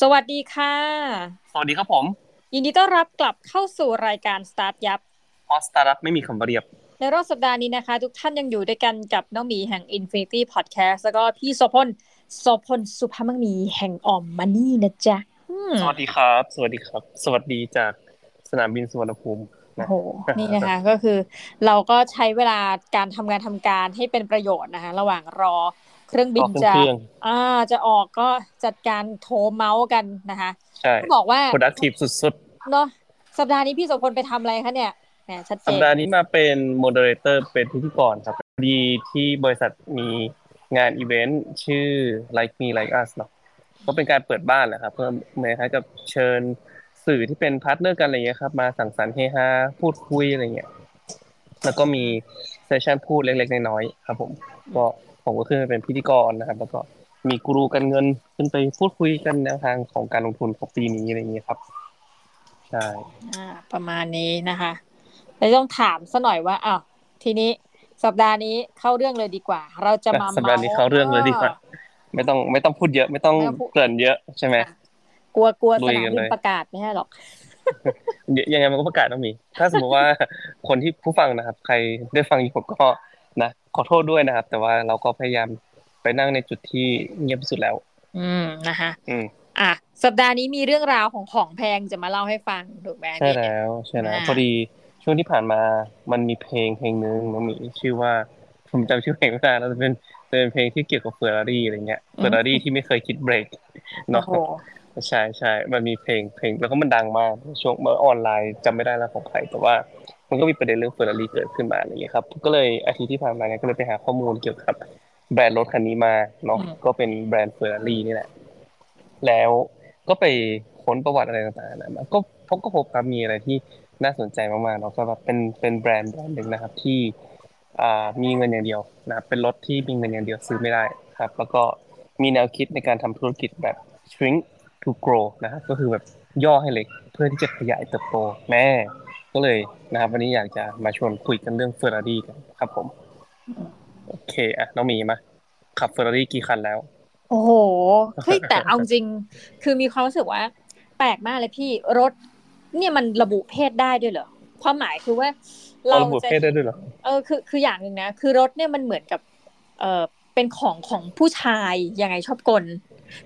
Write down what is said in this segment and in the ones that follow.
สวัสดีค่ะ สวัสดีครับผม ยินดีต้อนรับกลับเข้าสู่รายการ StartYupเพราะสตาร์ทอัพไม่มีคำว่าเรียบ ในรอบสัปดาห์นี้นะคะ ทุกท่านยังอยู่ด้วยกันกับน้องหมีแห่ง Infinity Podcast แล้วก็พี่โสพลโสพลสุภาพมั่งมีแห่ง aomMONEY นะจ๊ะอืมสวัสดีครับ สวัสดีครับ สวัสดีจากสนามบินสุวรรณภูมิโอ้นะโหนี่นะคะก็คือ เราก็ใช้เวลาการทำงานทำการให้เป็นประโยชน์นะคะ ระหว่างรอ เครื่องบินก็ขึ้นจะเครื่องอ่าจะออกก็จัดการโทรเมาท์กันนะคะใช่ต้องบอกว่า productive สุดเนาะสัปดาห์นี้พี่โสพลไปทำอะไรคะเนี่ยแหมชัดๆเจสัปนดาห์นี้มาเป็น moderator เป็นพิธีกรครับพอดีที่บริษัทมีงานอีเวนต์ชื่อ like me like us เนาะก็เป็นการเปิดบ้านแหละครับ เพื่อเหมือนคล้ายกับเชิญสื่อที่เป็นพาร์ทเนอร์กันอะไรเงี้ยครับ มาสังสรรค์เฮฮาพูดคุยอะไรเงี้ย แล้วก็มีเซสชันพูดเล็กๆน้อยๆครับผม ก็ ผมก็ขึ้นไปเป็นพิธีกรนะครับ แล้วก็มีกูรูการเงินขึ้นไปพูดคุยกันแนวทางของการลงทุนของปีนี้อะไรอย่างเงี้ยครับใช่อ่าประมาณนี้นะคะแล้วต้องถามซะหน่อยว่าอ้าวทีนี้สัปดาห์นี้เข้าเรื่องเลยดีกว่า เราจะมาสัปดาห์นี้เข้าเรื่องเลยดีกว่าไม่ต้องไม่ต้องพูดเยอะ ไม่ต้องไม่ต้องพูดเกริ่นเยอะใช่ไหมกลัวกลัวลุสยนามกันบิเลนยประกาศไม่ใช่หรอกเดี๋ยวยังไงมันก็ประกาศต้องมี ถ้าสมมติว่าคนที่ผู้ฟังนะครับ ใครได้ฟังอยู่ก็นะ ขอโทษด้วยนะครับ แต่ว่าเราก็พยายามไปนั่งในจุดที่เงียบที่สุดแล้ว อืมนะคะอืมอะสัปดาห์นี้มีเรื่องราวของของแพงจะมาเล่าให้ฟังถูกไหมใช่เนี่ยแล้วใช่แล้วอ่าพอดีช่วงที่ผ่านมามันมีเพลงเพลงหนึ่งน้องหมีชื่อว่าผมจำชื่อเพลงไม่ได้แล้วจะเป็นเป็นเพลงที่เกี่ยวกับเฟอร์รารี่อะไรเงี้ยเฟอร์รารี่ที่ไม่เคยคิดเบรกโอ้เนาะโหใช่ใช่มันมีเพลงเพลงแล้วก็มันดังมากช่วงเมื่อออนไลน์จำไม่ได้แล้วของใครแต่ว่า มันก็มีประเด็นเรื่องเฟอร์รารี่เกิดขึ้นมาอะไรเงี้ยครับ ก็เลยอาทิตย์ที่ผ่านมาเนี่ยก็เลยไปหาข้อมูลเกี่ยวกับแบรนด์รถคันนี้มาเนาะก็เป็นแบรนด์เฟอร์รารี่นี่แหละ แล้วก็ไปค้นประวัติอะไรต่างๆนะมาก็พบก็พบครับมีอะไรที่น่าสนใจมากๆเนาะก็แบบเป็นเป็นแบรนด์แบรนด์หนึ่งนะครับที่อ่ามีเงินอย่างเดียวนะครับเป็นรถที่มีเงินอย่างเดียวซื้อไม่ได้ครับ แล้วก็มีแนวคิดในการทำธุรกิจแบบ shrink to grow นะครับก็คือแบบย่อให้เล็กเพื่อที่จะขยายเติบโตแม่ ก็เลยนะครับ วันนี้อยากจะมาชวนคุยกันเรื่องเฟอร์รารี่กันครับผมโอเคอะน้องหมีมาขับเฟอร์รารี่กี่คันแล้ว โอ้โหเฮ้ยแต่เอาจริง คือมีความรู้สึกว่า แปลกมากเลยพี่รถ เนี่ยมันระบุเพศได้ด้วยเหรอความหมายคือว่า เราเราระบุจะเพศได้ด้วยเหรอเออคือคืออย่างหนึ่งนะคือรถเนี่ยมันเหมือนกับเออเป็นของของผู้ชายยังไงชอบกล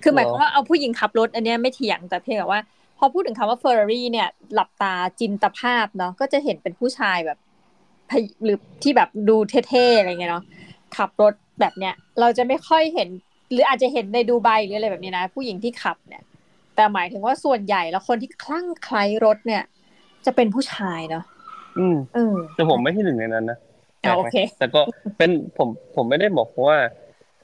คือหมายความว่าเอาผู้หญิงขับรถ อันเนี้ยไม่เถียงแต่เพียงแต่ว่าพ อพูดถึงคำว่าเฟอร์รารี่เนี่ย หลับตาจินตภาพเนาะก็จะเห็นเป็นผู้ชายแบบพยหรือที่แบบดูเท่ๆอะไรเงี้ยเนาะขับรถแบบเนี้ย เราจะไม่ค่อยเห็น หรืออาจจะเห็นในดูไบหรืออะไรแบบนี้นะ ผู้หญิงที่ขับเนี่ย แต่หมายถึงว่าส่วนใหญ่แล้วคนที่คลั่งไคล้รถเนี่ย จะเป็นผู้ชายเนาะอืมเออแต่ผมไม่ใช่หนึ่งในนั้นนะอะโอเคแต่ก็เป็นผมผมไม่ได้บอกเพราะว่า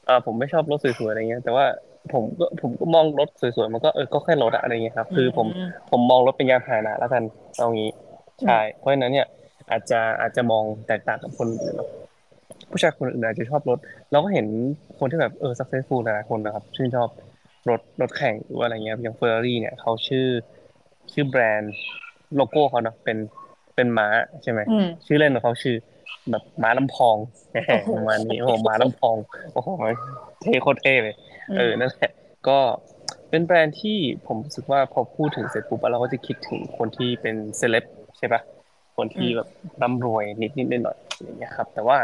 เออผมไม่ชอบรถสวยๆอะไรเงี้ย แต่ว่า ผมก็ผมก็มองรถสวยๆมันก็เออก็แค่รถอะอะไรเงี้ยครับ คือผมอืมผมมองรถเป็นยานพาหนะแล้วกันเอางี้ใช่เพราะฉะนั้นเนี่ย อาจจะอาจจะมองแตกต่างกับคนอื่นเนอะผู้ชายคนอื่นอาจจะชอบรถ เราก็เห็นคนที่แบบเออ successful หลายๆคนนะครับ ชื่นชอบรถรถแข่งหรือว่าอะไรเงี้ยอย่างเฟอร์รารี่เนี่ยเขาชื่อชื่อแบรนด์โลโก้เขาเนาะเป็นเป็นม้าใช่ไหมอืมชื่อเล่นของเขาชื่อแบบม้าลำพองโอ้โหประมาณนี้โอ้โหม้าลำพองโอ้โหเท่โคตรเท่เลย เออนั่นแหละก็เป็นแบรนด์ที่ผมรู้สึกว่าพอพูดถึงเสร็จปุ๊บอะเราก็จะคิดถึงคนที่เป็นเซเลบใช่ปะคนที่แบบร่ำรวยนิดนิดหน่อยๆอะไรอย่างเงี้ยครับ แต่ว่า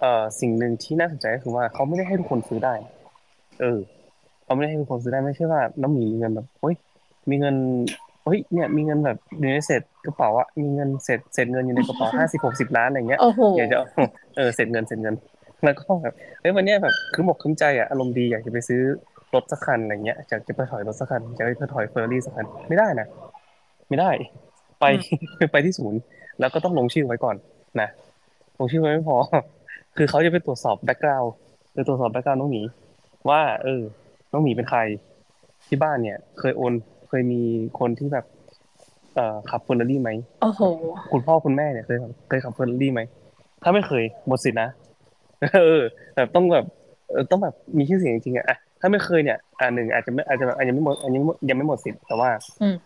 เอ่อสิ่งหนึ่งที่น่าสนใจก็คือว่าเขาไม่ได้ให้ทุกคนซื้อได้ เออเขาไม่ได้ให้ทุกคนซื้อได้ไม่ใช่ว่าน้องหมีมีเงินแบบเฮ้ยมีเงินเฮ้ยเนี่ยมีเงินแบบอยู่ในเศษกระเป๋าอะมีเงินเศษเศษเงินอยู่ในกระเป๋าห้าสิบหกสิบล้านอะไรเงี้ยโอ้โหอยากจะเออเสร็จเงินเสร็จเงิน แล้วก็แบบเฮ้ยวันเนี้ยแบบคือหมกคึ้มใจอะอารมณ์ดีอยากจะไปซื้อรถสักคันอะไรเงี้ยอยากจะไปถอยรถสักคันอยากจะไปถอยเฟอร์รารี่สักคันไม่ได้นะไม่ได้ ไปไปที่ศูนย์ แล้วก็ต้องลงชื่อไว้ก่อนนะลงชื่อไว้ไม่พอ คือเขาจะไปตรวจสอบ background ไปตรวจสอบ background น้องหมีว่า เออ น้องหมีเป็นใคร ที่บ้านเนี่ย เคยโอนเคยมีคนที่แบบ เอ่อขับเฟอร์รารี่ไหมโอ้โห คุณพ่อคุณแม่เนี่ยเคยเคยขับเฟอร์รารี่ไหมถ้าไม่เคยหมดสิทธินะ เออแบบต้องแบบเออต้องแบบมีชื่อเสียงจริงๆอะอะถ้าไม่เคยเนี่ยอ่าหนึ่งอาจจะไม่อาจจะแบบอาจจะไม่หมดอาจจะไม่หมดยังไม่หมดสิทธิ์แต่ว่าอืม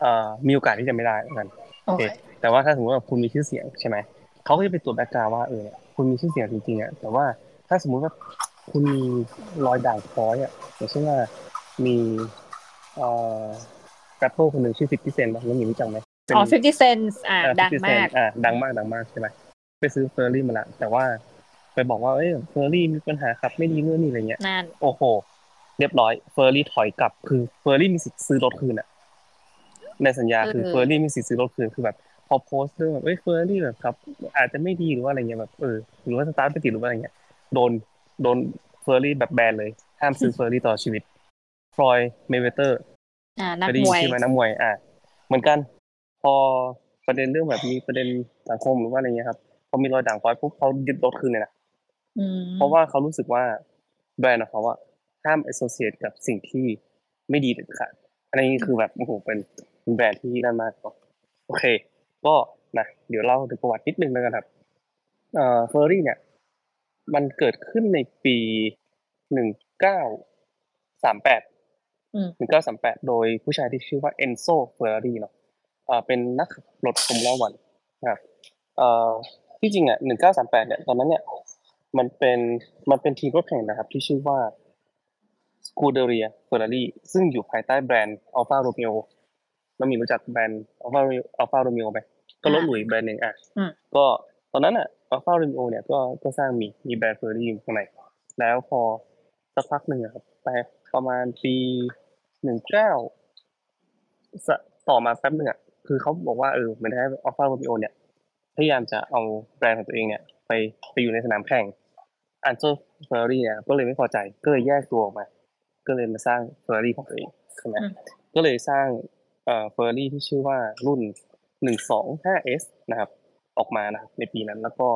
เอ่อมีโอกาสที่จะไม่ได้เหมือนกันโอเคแต่ว่าถ้าสมมติว่าคุณมีชื่อเสียงใช่ไหมเขาก็จะไปตรวจ background ว่าเออเนี่ยคุณมีชื่อเสียงจริงๆอะแต่ว่าถ้าสมมุติว่าคุณมีรอยด่างพร้อยอะอย่างเช่นว่ามีเอ่อแรปเปอร์คนหนึ่งชื่อ Fifty Cent น้องหมีรู้จักไหมอ๋อ50 cent อ่าดังมากอ่าดังมากดังมากใช่ไหมไปซื้อเฟอร์รารี่มาละแต่ว่า ไปบอกว่าเอ้ยเฟอร์รารี่มีปัญหาครับ ไม่ดีเรื่องนี้อะไรเงี้ยนั่นโอ้โห เรียบร้อยเฟอร์รารี่ถอยกลับคือเฟอร์รารี่มีสิทธิ์ซื้อรถคืนอะในสัญญาคือเออเฟอร์รารี่มีสิทธิ์ซื้อรถคืนคือแบบพอโพสต์เรื่องแบบเอ้ยเฟอร์รารี่แบบครับ อาจจะไม่ดีหรือว่าอะไรเงี้ยแบบเออหรือว่าสตาร์ทไม่ติดหรือว่าอะไรเงี้ยโดนโดนเฟอร์รารี่แบบแบนเลยห้ามซื้อเฟอร์รารี่ต่อชีวิตฟลอยด์ เมย์เวทเธอร์อ่านักเคยได้ยินนักมวยใช่ไหมนักมวยอะเหมือนกัน พอประเด็นเรื่องแบบมีประเด็นสังคมหรือว่าอะไรเงี้ยครับพอมีรอยด่างพร้อยปุ๊บเขายึดรถคืนเลยนะอืม เพราะว่าเขารู้สึกว่าแบรนด์ของเขาอะห้าม associate กับสิ่งที่ไม่ดีเด็ดขาดอันนี้คือแบบโอ้โหเป็นเป็นแบรนด์ที่น่ามากเนาะโอเค ก็นะเดี๋ยวเล่าถึงประวัตินิดนึงแล้วกันครับเอ่อเฟอร์รารี่เนี่ย มันเกิดขึ้นในปีหนึ่งเก้าสามแปดอืมหนึ่งเก้าสามแปดโดยผู้ชายที่ชื่อว่าเอนโซเฟอร์รารี่เนาะเอ่อเป็นนักขับรถฟอร์มูล่าวันนะครับเอ่อที่จริงอะหนึ่งเก้าสามแปดเนี่ยตอนนั้นเนี่ย มันเป็นมันเป็นทีมรถแข่งนะครับ ที่ชื่อว่าสกูเดเรียเฟอร์รารี่ซึ่งอยู่ภายใต้แบรนด์อัลฟาโรเมโอน้องหมีรู้จักแบรนด์อัลฟาอัลฟาโรเมโอไหมก็รถหลุยส์แบรนด์หนึ่งอะอืมก็ตอนนั้นอะอัลฟาโรเมโอเนี่ยก็ก็สร้างมีมีแบรนด์เฟอร์รารี่อยู่ข้างในแล้วพอสักพักหนึ่งอะครับไปประมาณปีหนึ่งเก้าต่อมาแป๊บหนึ่งอะคือเขาบอกว่าเออเหมือนให้อัลฟาโรเมโอเนี่ยพยายามจะเอาแบรนด์ของตัวเองเนี่ยไปไปอยู่ในสนามแข่ง เอนโซเฟอร์รารี่เนี่ยก็เลยไม่พอใจก็เลยแยกตัวออกมา ก็เลยมาสร้างเฟอร์รารี่ของตัวเองใช่ไหมอืมก็เลยสร้างเอ่อเฟอร์รารี่ที่ชื่อว่ารุ่นหนึ่งสองห้า S นะครับ ออกมานะครับในปีนั้นแล้วก็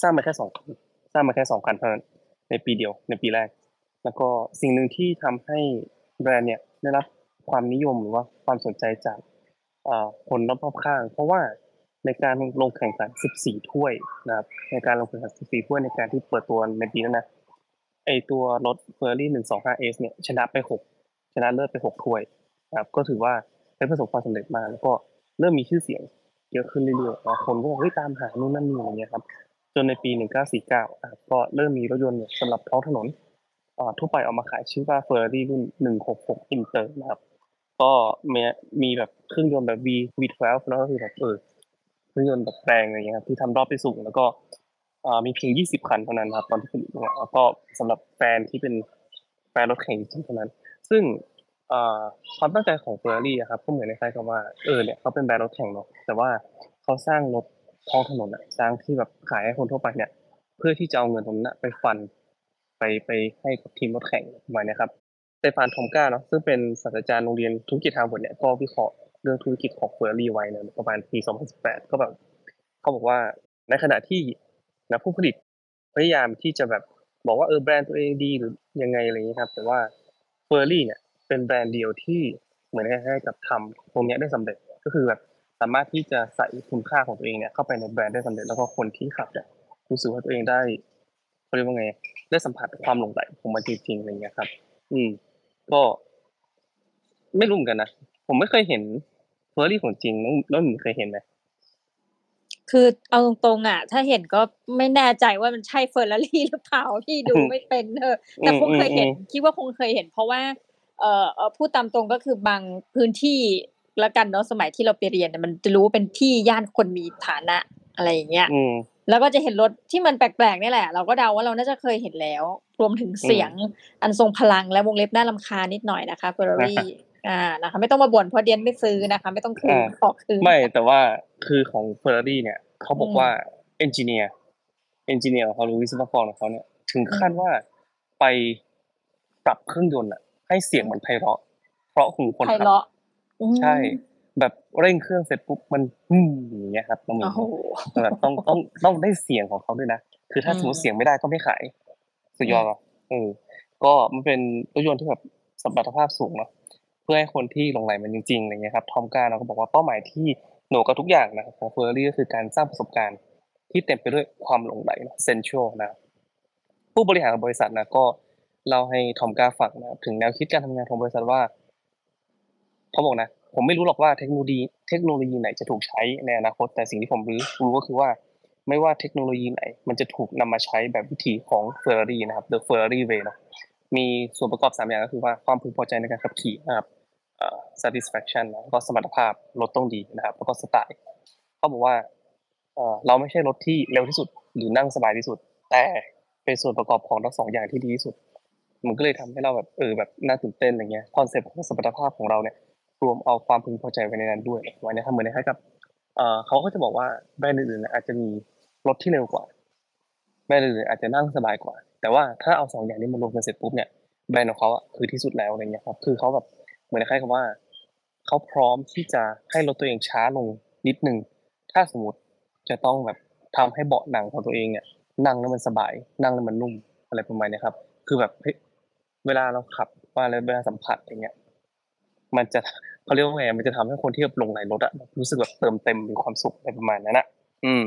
สร้างมาแค่สองคันสร้างมาแค่สองคันเท่านั้นในปีเดียวในปีแรก แล้วก็สิ่งหนึ่งที่ทำให้แบรนด์เนี่ยได้รับความนิยมหรือว่าความสนใจจากเอ่อคนรอบๆข้าง เพราะว่า ในการลงแข่งขัน 14 ถ้วยนะครับ ในการลงแข่งขัน 14 ถ้วยในการที่เปิดตัวในปีนั้นนะไอตัวรถเฟอร์รี่125 S เนี่ยชนะไป 6 ชนะเลิศไป 6 ถ้วยนะครับ ก็ถือว่าได้ประสบความสำเร็จมากแล้วก็เริ่มมีชื่อเสียงเยอะขึ้นเรื่อยๆนะคนก็บอกเฮ้ยตามหานู่นนั่นนี่อะไรเงี้ยครับ จนในปี 1949อะก็เริ่มมีรถยนต์เนี่ยสำหรับท้องถนนอ่าทั่วไปเอามาขายชื่อว่า Ferrari รุ่น 166 Inter นะครับ ก็มีมีแบบเครื่องยนต์แบบ V V12 แล้วก็คือแบบเออ รื่องยนต์แบบแรงอะไรเงี้ยครับที่ทำรอบได้สูงแล้วก็มีเพียง20คันเท่านั้นครับตอนที่ผลิตเนี่ยแล้วก็สำหรับแฟนที่เป็นแฟนรถแข่งจริงเท่านั้น ซึ่งความตั้งใจของ Ferrari อะครับก็เหมือนคล้ายกับว่าเออเนี่ยเขาเป็นแบรนด์รถแข่งเนาะแต่ว่าเขาสร้างรถท้องถนนอะสร้างที่แบบขายให้คนทั่วไปเนี่ย เพื่อที่จะเอาเงินตรงนั้นไป fund ไปไปให้กับทีมรถแข่งประมาณเนี้ยครับสเตฟานทอมกี้เนาะซึ่งเป็นศาสตราจารย์โรงเรียนธุรกิจฮาร์วาร์ดเนี่ยก็วิเคราะห์ เรื่องธุรกิจของเฟอร์รารี่ไว้ในประมาณปี 2018 ก็แบบเขาบอกว่าในขณะที่นะผู้ผลิตพยายามที่จะแบบบอกว่าเออแบรนด์ตัวเองดีหรือยังไงอะไรอย่างเงี้ยครับ แต่ว่าเฟอร์รารี่เนี่ยเป็นแบรนด์เดียวที่เหมือนคล้ายๆกับทำตรงเนี้ยได้สำเร็จก็คือแบบสามารถที่จะใส่คุณค่าของตัวเองเนี่ยเข้าไปในแบรนด์ได้สำเร็จแล้วก็คนที่ขับเนี่ยรู้สึกว่าตัวเองได้เขาเรียกว่าไง ได้สัมผัสความหลงใหลของมันจริงๆอะไรเงี้ยครับ อืม ก็ ไม่รู้เหมือนกันนะ ผมไม่เคยเห็นเฟอร์รี่ของจริงน้องน้องหมีเคยเห็นไหมคือเอาตรงๆอะ ถ้าเห็นก็ไม่แน่ใจว่ามันใช่เฟอร์รารี่หรือเปล่าพี่ดูไม่เป็นเออแต่คงเคยเห็นคิดว่าคงเคยเห็น เพราะว่า เอ่อเอ่อพูดตามตรงก็คือบางพื้นที่ละกันเนาะสมัยที่เราไปเรียนเนี่ยมันจะรู้ว่าเป็นที่ย่านคนมีฐานะอะไรอย่างเงี้ยอืมแล้วก็จะเห็นรถที่มันแปลกๆนี่แหละ เราก็เดาว่าเราน่าจะเคยเห็นแล้ว รวมถึงเสียงอันทรงพลังและวงเล็บน่ารำคาญนิดหน่อยนะคะเฟอร์รารี่ อ่านะคะ ไม่ต้องมาบ่นเพราะเดี๊ยนไม่ซื้อนะคะ ไม่ต้องคืนอ่าขอคืนไม่แต่ว่าคือของเฟอร์รารี่เนี่ยเขาบอกอืมว่า engineer engineer ของเขาหรือวิศวกรของเขาเนี่ย ถึงขั้นว่าไปปรับเครื่องยนต์อะให้เสียงมันไพเราะ เพราะหูคนไพขับเราะอืมใช่ แบบเร่งเครื่องเสร็จปุ๊บมันอืมอย่างเงี้ยครับน้องหมีโอ้โหแบบต้องต้องต้องได้เสียงของเขาด้วยนะคือถ้าอืมสมมติเสียงไม่ได้ก็ไม่ขายสุดยอดอะเออก็มันเป็นรถยนต์ที่แบบสมรรถภาพสูงเนาะเพื่อให้คนที่หลงใหลมันจริงๆอะไรเงี้ยครับทอมกาเราก็บอกว่าเป้าหมายที่หนูกับทุกอย่างนะครับของเฟอร์รี่ก็คือการสร้างประสบการณ์ที่เต็มไปด้วยความหลงไหลเซนช a ลนะผู้บริหารของบริษัทนะก็เล่าให้ทอมกาฟังนะถึงแนวคิดการทำงานของบริษัทว่าเขาบอกนะผมไม่รู้หรอกว่าเทคโนโลยีเทคโนโลยีไหนจะถูกใช้ในอนาคต แต่สิ่งที่ผมรู้รู้ก็คือว่า ไม่ว่าเทคโนโลยีไหน มันจะถูกนำมาใช้แบบวิธีของ Ferrari นะครับ The Ferrari Way นะมีส่วนประกอบสามอย่างก็คือว่าความพึงพอใจในการขับขี่นะครับ satisfaction แล้วก็สมรรถภาพรถต้องดีนะครับ แล้วก็สไตล์เขาบอกว่าเอ่อเราไม่ใช่รถที่เร็วที่สุด หรือนั่งสบายที่สุด แต่เป็นส่วนประกอบของทั้งสองอย่างที่ดีที่สุด มันก็เลยทำให้เราแบบเออแบบน่าตื่นเต้นอะไรเงี้ยคอนเซ็ปต์ของสมรรถภาพของเราเนี่ยรวมเอาความพึงพอใจไว้ในนั้นด้วยวันนี้ทำเหมือนคล้ายๆกับเอ่อเขาก็จะบอกว่าแบรนด์อื่นๆอาจจะมีรถที่เร็วกว่าแบรนด์อื่นๆอาจจะนั่งสบายกว่า แต่ว่าถ้าเอาสองอย่างนี้มารวมกันเสร็จปุ๊บเนี่ยแบรนด์ของเขาอะคือที่สุดแล้วอะไรเงี้ยครับคือเขาแบบ เหมือนคล้ายๆกับว่า เขาพร้อมที่จะให้รถตัวเองช้าลงนิดนึง ถ้าสมมติจะต้องแบบทำให้เบาะหนังของตัวเองเนี่ยนั่งแล้วมันสบาย นั่งแล้วมันนุ่มอะไรประมาณนี้ครับ คือแบบเวลาเราขับว่าแล้วเวลาสัมผัสอย่างเงี้ย มันจะเขาเรียกว่าไงมันจะทำให้คนที่แบบลงไหลรถอะรู้สึกแบบเติมเต็มมีความสุขอะไรประมาณนั้นอะอืม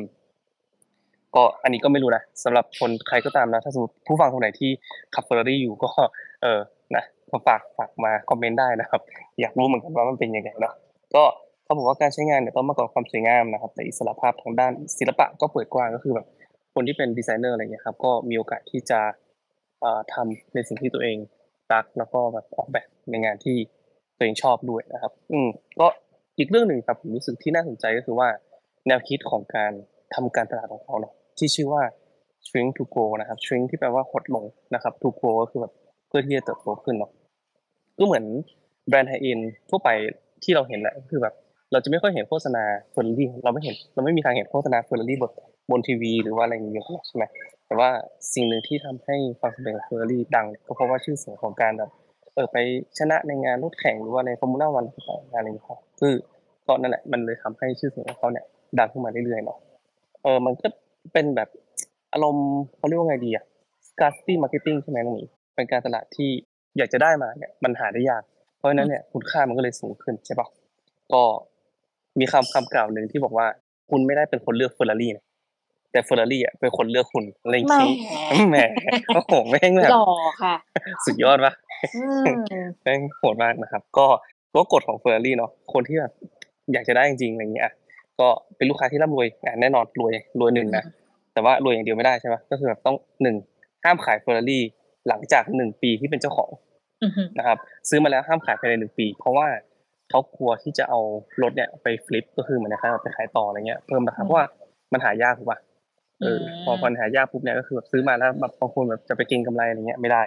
ก็อันนี้ก็ไม่รู้นะสำหรับคนใครก็ตามนะ ถ้าสมมติผู้ฟังคนไหนที่ขับเฟอร์รารี่อยู่ก็ เออ นะมาฝากฝากมาคอมเมนต์ได้นะครับ อยากรู้เหมือนกันว่ามันเป็นยังไงเนาะก็เขาบอกว่าการใช้งานเนี่ยต้องมากกว่าความสวยงามนะครับ แต่อิสระภาพทางด้านศิลปะก็เปิดกว้างก็คือแบบคนที่เป็นดีไซเนอร์อะไรเงี้ยครับก็มีโอกาสที่จะเอ่อทำในสิ่งที่ตัวเองรักแล้วก็แบบออกแบบในงานที่ตัวเองชอบด้วยนะครับ อืมก็อีกเรื่องหนึ่งครับผมรู้สึกที่น่าสนใจก็คือว่าแนวคิดของการทำการตลาดของเขาเนาะที่ชื่อว่า shrink to grow นะครับ shrink ที่แปลว่าหดลงนะครับ to grow ก็คือแบบ เพื่อที่จะเติบโตขึ้นเนาะก็เหมือนแบรนด์ high-end ทั่วไปที่เราเห็นแหละก็คือแบบ เราจะไม่ค่อยเห็นโฆษณาเฟอร์รารี่เราไม่เห็น เราไม่มีทางเห็นโฆษณาเฟอร์รารี่บนบนทีวี หรือว่าอะไรอย่างเงี้ยใช่ไหมแต่ว่าสิ่งหนึ่งที่ทำให้ความสำเร็จของเฟอร์รารี่ดังก็เพราะว่าชื่อเสียงของการแบบเออไปชนะในงานรถแข่งหรือว่าในฟอร์มูล่าวันต่างๆอะไรอย่างเงี้ยคือก็นั่นแหละมันเลยทำให้ชื่อเสียงของเขาเนี่ยดังขึ้นมาเรื่อยๆเนาะเออมันก็เป็นแบบอารมณ์เขาเรียกว่าไงดีอะ scarcity marketing ใช่ไหมน้องหมี เป็นการตลาดที่อยากจะได้มาเนี่ยมันหาได้ยาก เพราะฉะนั้นเนี่ยคุณค่ามันก็เลยสูงขึ้นใช่ปะก็มีคำคำกล่าวหนึ่งที่บอกว่าคุณไม่ได้เป็นคนเลือกเฟอร์รารี่นะแต่เฟอร์รารี่อะเป็นคนเลือกคุณอะไรอย่างแหมงี้แหมโอ้โหแม่งแบบหล่อค่ะ สุดยอดปะอืมแม่งโหดมากนะครับ ก็ก็กฎของเฟอร์รารี่เนาะคนที่แบบอยากจะได้จริงๆอะไรเงี้ยก็เป็นลูกค้าที่ร่ำรวยอะแน่นอนรวยรวยหนึ่งนะแต่ว่ารวยอย่างเดียวไม่ได้ใช่ไหมก็คือแบบต้องหนึ่งห้ามขายเฟอร์รารี่ หลังจากหนึ่งปีที่เป็นเจ้าของอือหือนะครับ ซื้อมาแล้วห้ามขายภายในหนึ่งปี เพราะว่าเขากลัวที่จะเอารถเนี่ยไปฟลิปก็คือเหมือนนะครับไปขายต่ออะไรเงี้ยเพิ่มราคาเพราะว่ามันหายากถูกป่ะเออพอมันหายากปุ๊บเนี่ยก็คือแบบซื้อมาแล้วแบบบางคนแบบจะไปเก็งกำไรอะไรเงี้ยไม่ได้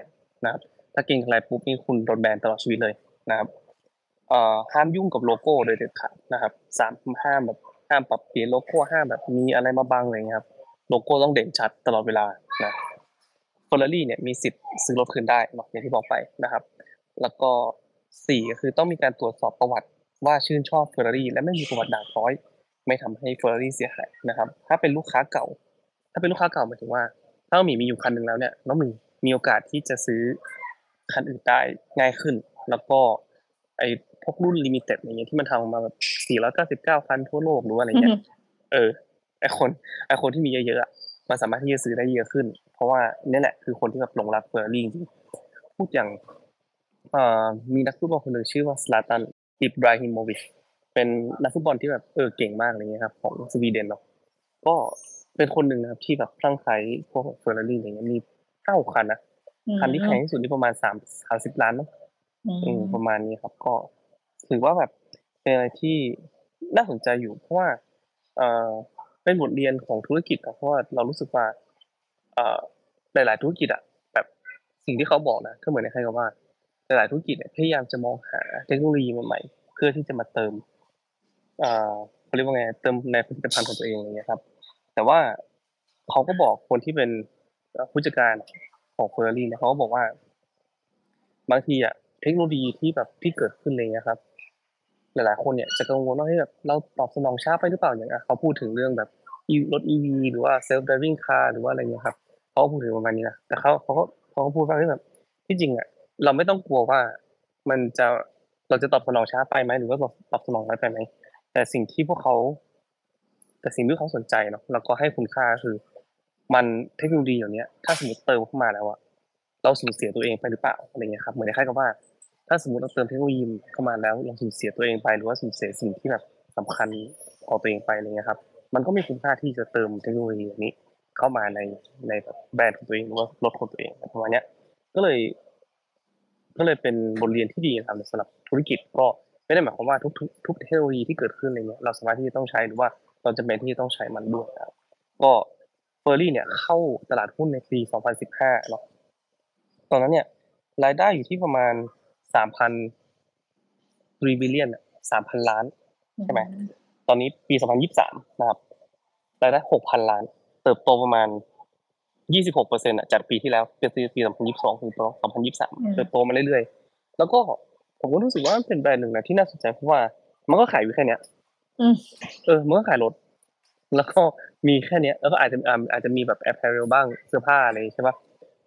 นะครับ ถ้าเก็งกำไรปุ๊บนี่คุณโดนแบนตลอดชีวิตเลยนะครับเอ่อห้ามยุ่งกับโลโก้โดยเด็ดขาดนะครับสามห้ามแบบห้ามปรับเปลี่ยนโลโก้ห้ามแบบมีอะไรมาบังอะไรเงี้ยครับโลโก้ต้องเด่นชัดตลอดเวลานะ เฟอร์รารี่เนี่ยมีสิทธิ์ซื้อรถคืนได้เนาะอย่างที่บอกไปนะครับ แล้วก็สี่ก็คือต้องมีการตรวจสอบประวัติว่าชื่นชอบเฟอร์รารี่และไม่มีประวัติด่างพร้อย ไม่ทำให้เฟอร์รารี่เสียหายนะครับ ถ้าเป็นลูกค้าเก่า ถ้าเป็นลูกค้าเก่าหมายถึงว่า ถ้าหมีมีอยู่คันหนึ่งแล้วเนี่ยน้องหมีมีโอกาสที่จะซื้อคันอื่นได้ง่ายขึ้น แล้วก็ไอ้พวกรุ่นลิมิเต็ดอย่างเงี้ยที่มันทำออกมาแบบสี่ร้อยเก้าสิบเก้าคันทั่วโลกหรือว่าอะไรเงี้ย เออไอ้คนไอ้คนที่มีเยอะๆมันสามารถที่จะซื้อได้เยอะขึ้น เพราะว่าเนี่ยแหละคือคนที่แบบหลงรักเฟอร์รารี่จริงๆพูดอย่างเอ่อมีนักฟุตบอลคนหนึ่งชื่อว่าซลาตันอิบราฮิโมวิชเป็นนักฟุตบอลที่แบบเออเก่งมากอะไรเงี้ยครับของสวีเดนเนาะก็เป็นคนหนึ่งนะครับที่แบบคลั่งไคล้พวกเฟอร์รารี่อะไรเงี้ยมีเก้าคันนะคันที่แพงที่สุดนี่ประมาณสามสามสิบล้านมั้งอือืมมประมาณนี้ครับ ก็ถือว่าแบบเป็นอะไรที่น่าสนใจอยู่ เพราะว่า เอ่อเป็นบทเรียนของธุรกิจอะเพราะว่าเรารู้สึกว่าเอ่อ หลาย ๆ ธุรกิจอะแบบสิ่งที่เขาบอกนะก็เหมือนในใครกับว่า หลาย ๆ ธุรกิจเนี่ยพยายามจะมองหาเทคโนโลยีใหม่ๆเพื่อที่จะมาเติมเอ่อเขาเรียกว่าไงเติมในผลิตภัณฑ์ของตัวเองอย่างเงี้ยครับ แต่ว่าเขาก็บอกคนที่เป็นผู้จัดการของเฟอร์รี่เนี่ยเขาก็บอกว่า บางทีอะเทคโนโลยีที่แบบที่เกิดขึ้นเลยนะครับ หลายๆคนเนี่ยจะกังวลว่าเฮ้ยแบบเราตอบสนองช้าไปหรือเปล่าอย่างอะเขาพูดถึงเรื่องแบบ รถ EV หรือว่า self driving car หรือว่าอะไรเงี้ยครับเขาพูดถึงประมาณนี้นะแต่เขาเขาก็เขาพูดว่าแบบที่จริงอะเราไม่ต้องกลัวว่ามันจะเราจะตอบสนองช้าไปไหมหรือว่าตอบสนองน้อยไปไหมแต่สิ่งที่พวกเขา แต่สิ่งที่เขาสนใจเนาะแล้วก็ให้คุณค่าคือ มันเทคโนโลยีอย่างเนี้ย ถ้าสมมติเติมเข้ามาแล้วอะเราสูญเสียตัวเองไปหรือเปล่าอะไรเงี้ยครับเหมือนคล้ายกับว่า ถ้าสมมติเราเติมเทคโนโลยีเข้ามาแล้วเราสูญเสียตัวเองไป หรือว่าสูญเสียสิ่งที่แบบสำคัญของตัวเองไปอะไรเงี้ยครับ มันก็มีคุณค่าที่จะเติมเทคโนโลยีนี้ เข้ามาในในแบบแบรนด์ของตัวเองหรือว่ารถของตัวเองประมาณเนี้ยก็เลย ก็เลยเป็นบทเรียนที่ดีนะครับสำหรับธุรกิจก็ไม่ได้หมายความว่าทุกทุกทุกเทคโนโลยีที่เกิดขึ้นอะไรเงี้ยเราสามารถที่จะต้องใช้หรือว่าเราจำเป็นที่จะต้องใช้มันด้วยนะครับก็เฟอร์รี่เนี่ยเข้าตลาดหุ้นในปี 2015 เนาะตอนนั้นเนี่ย รายได้อยู่ที่ประมาณ 3,000 3 billion อะ3,000 ล้านใช่ไหม ตอนนี้ปี 2023 นะครับรายได้ 6,000 ล้าน เติบโตประมาณ 26เปอร์เซ็นต์จากปีที่แล้วเป็นปี 2022 ถึง 2023 เติบโตมาเรื่อยๆ แล้วก็ผมก็รู้สึกว่ามันเป็นแบรนด์หนึ่งนะที่น่าสนใจเพราะว่า มันก็ขายอยู่แค่เนี้ยอืมเออ มันก็ขายรถ แล้วก็มีแค่เนี้ย แล้วก็อาจจะอ่าอาจจะมีแบบแอปเปิลบ้างเสื้อผ้าอะไรใช่ปะ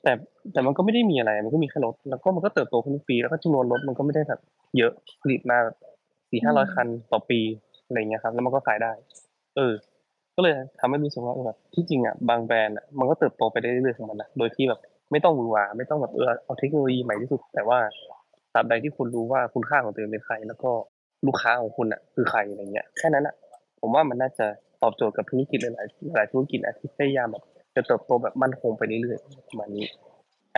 แต่แต่มันก็ไม่ได้มีอะไร มันก็มีแค่รถ แล้วก็มันก็เติบโตขึ้นทุกปี แล้วก็จำนวนรถมันก็ไม่ได้แบบเยอะผลิตมาสี่ห้าร้อยคันต่อปี อะไรเงี้ยครับ แล้วมันก็ขายได้ เออ ก็เลยทำให้รู้สึกว่าเออแบบที่จริงอะบางแบรนด์อะมันก็เติบโตไปได้เรื่อยๆของมันนะโดยที่แบบไม่ต้องหวือหวาไม่ต้องแบบเออเอาเทคโนโลยีใหม่ที่สุด แต่ว่าตราบใดที่คุณรู้ว่าคุณค่าของตัวเองเป็นใคร แล้วก็ลูกค้าของคุณอะ คือใครอะไรเงี้ยแค่นั้นอะ ผมว่ามันน่าจะตอบโจทย์กับธุรกิจหลายๆหลายธุรกิจนะที่พยายามแบบจะเติบโตแบบมั่นคงไปเรื่อยๆประมาณนี้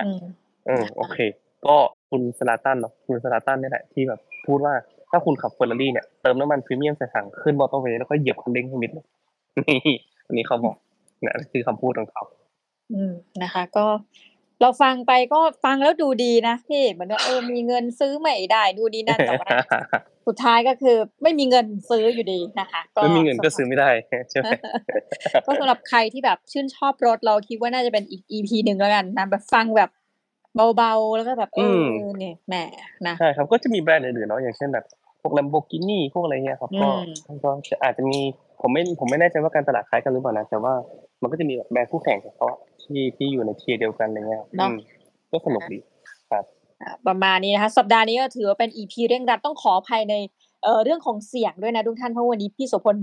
อืมเออโอเค ก็คุณสลาตันเนาะคุณสลาตันเนี่ยแหละที่แบบพูดว่า ถ้าคุณขับเฟอร์รารี่เนี่ยเติมน้ำมันพรีเมียมใส่ถังขึ้นมอเตอร์เวย์แล้วก็เหยียบคันเร่งให้มิดเลยนี่อันนี้เขาบอกนะคือคำพูดของเขาอืมนะคะ ก็เราฟังไปก็ฟังแล้วดูดีนะพี่เหมือนว่าเออมีเงินซื้อไม่ได้ดูดีนั่นแต่ว่าสุดท้ายก็คือไม่มีเงินซื้ออยู่ดีนะคะก็ไม่มีเงินก็ซื้อไม่ได้ใช่ไหมก็สำหรับใครที่แบบชื่นชอบรถเราคิดว่าน่าจะเป็นอีก EP หนึ่งแล้วกันนะแบบฟังแบบ เบาๆ แล้วก็แบบเอออเนี่ยแหมนะใช่ครับก็จะมีแบรนด์อื่นๆเนาะอย่างเช่นแบบพวก Lamborghini พวกอะไรเงี้ยครับก็อืมก็อาจจะมีผมไม่ผมไม่แน่ใจว่าการตลาดคล้ายกันหรือเปล่านะแต่ว่ามันก็จะมีแบบแบรนด์คู่แข่งของเขาที่ที่อยู่ในเทียร์เดียวกันอะไรเงี้ยอืมก็สนุกดีอ่าประมาณนี้นะคะสัปดาห์นี้ก็ถือว่าเป็น EP เร่งรัดต้องขออภัยในเอ่อเรื่องของเสียงด้วยนะทุกท่านเพราะวันนี้พี่โสพล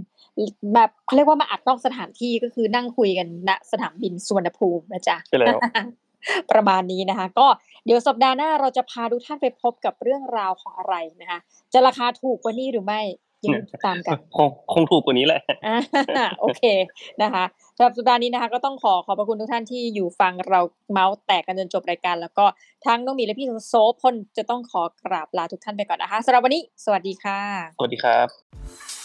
แบบเขาเรียกว่ามาอัดนอกสถานที่ก็คือนั่งคุยกันณสนามบินสุวรรณภูมินะจ๊ะใช่แล้ว ประมาณนี้นะคะ ก็เดี๋ยวสัปดาห์หน้าเราจะพาทุกท่านไปพบกับเรื่องราวของอะไรนะคะ จะราคาถูกกว่านี้หรือไม่ยังติดตามกันคงคงถูกกว่านี้แหละอ่าโอเคนะคะสำหรับสัปดาห์นี้นะคะ ก็ต้องขอขอบพระคุณทุกท่านที่อยู่ฟังเราเมาส์แตกกันจนจบรายการ แล้วก็ทั้งน้องหมีและพี่โซพลจะต้องขอกราบลาทุกท่านไปก่อนนะคะสำหรับวันนี้ สวัสดีค่ะ สวัสดีครับ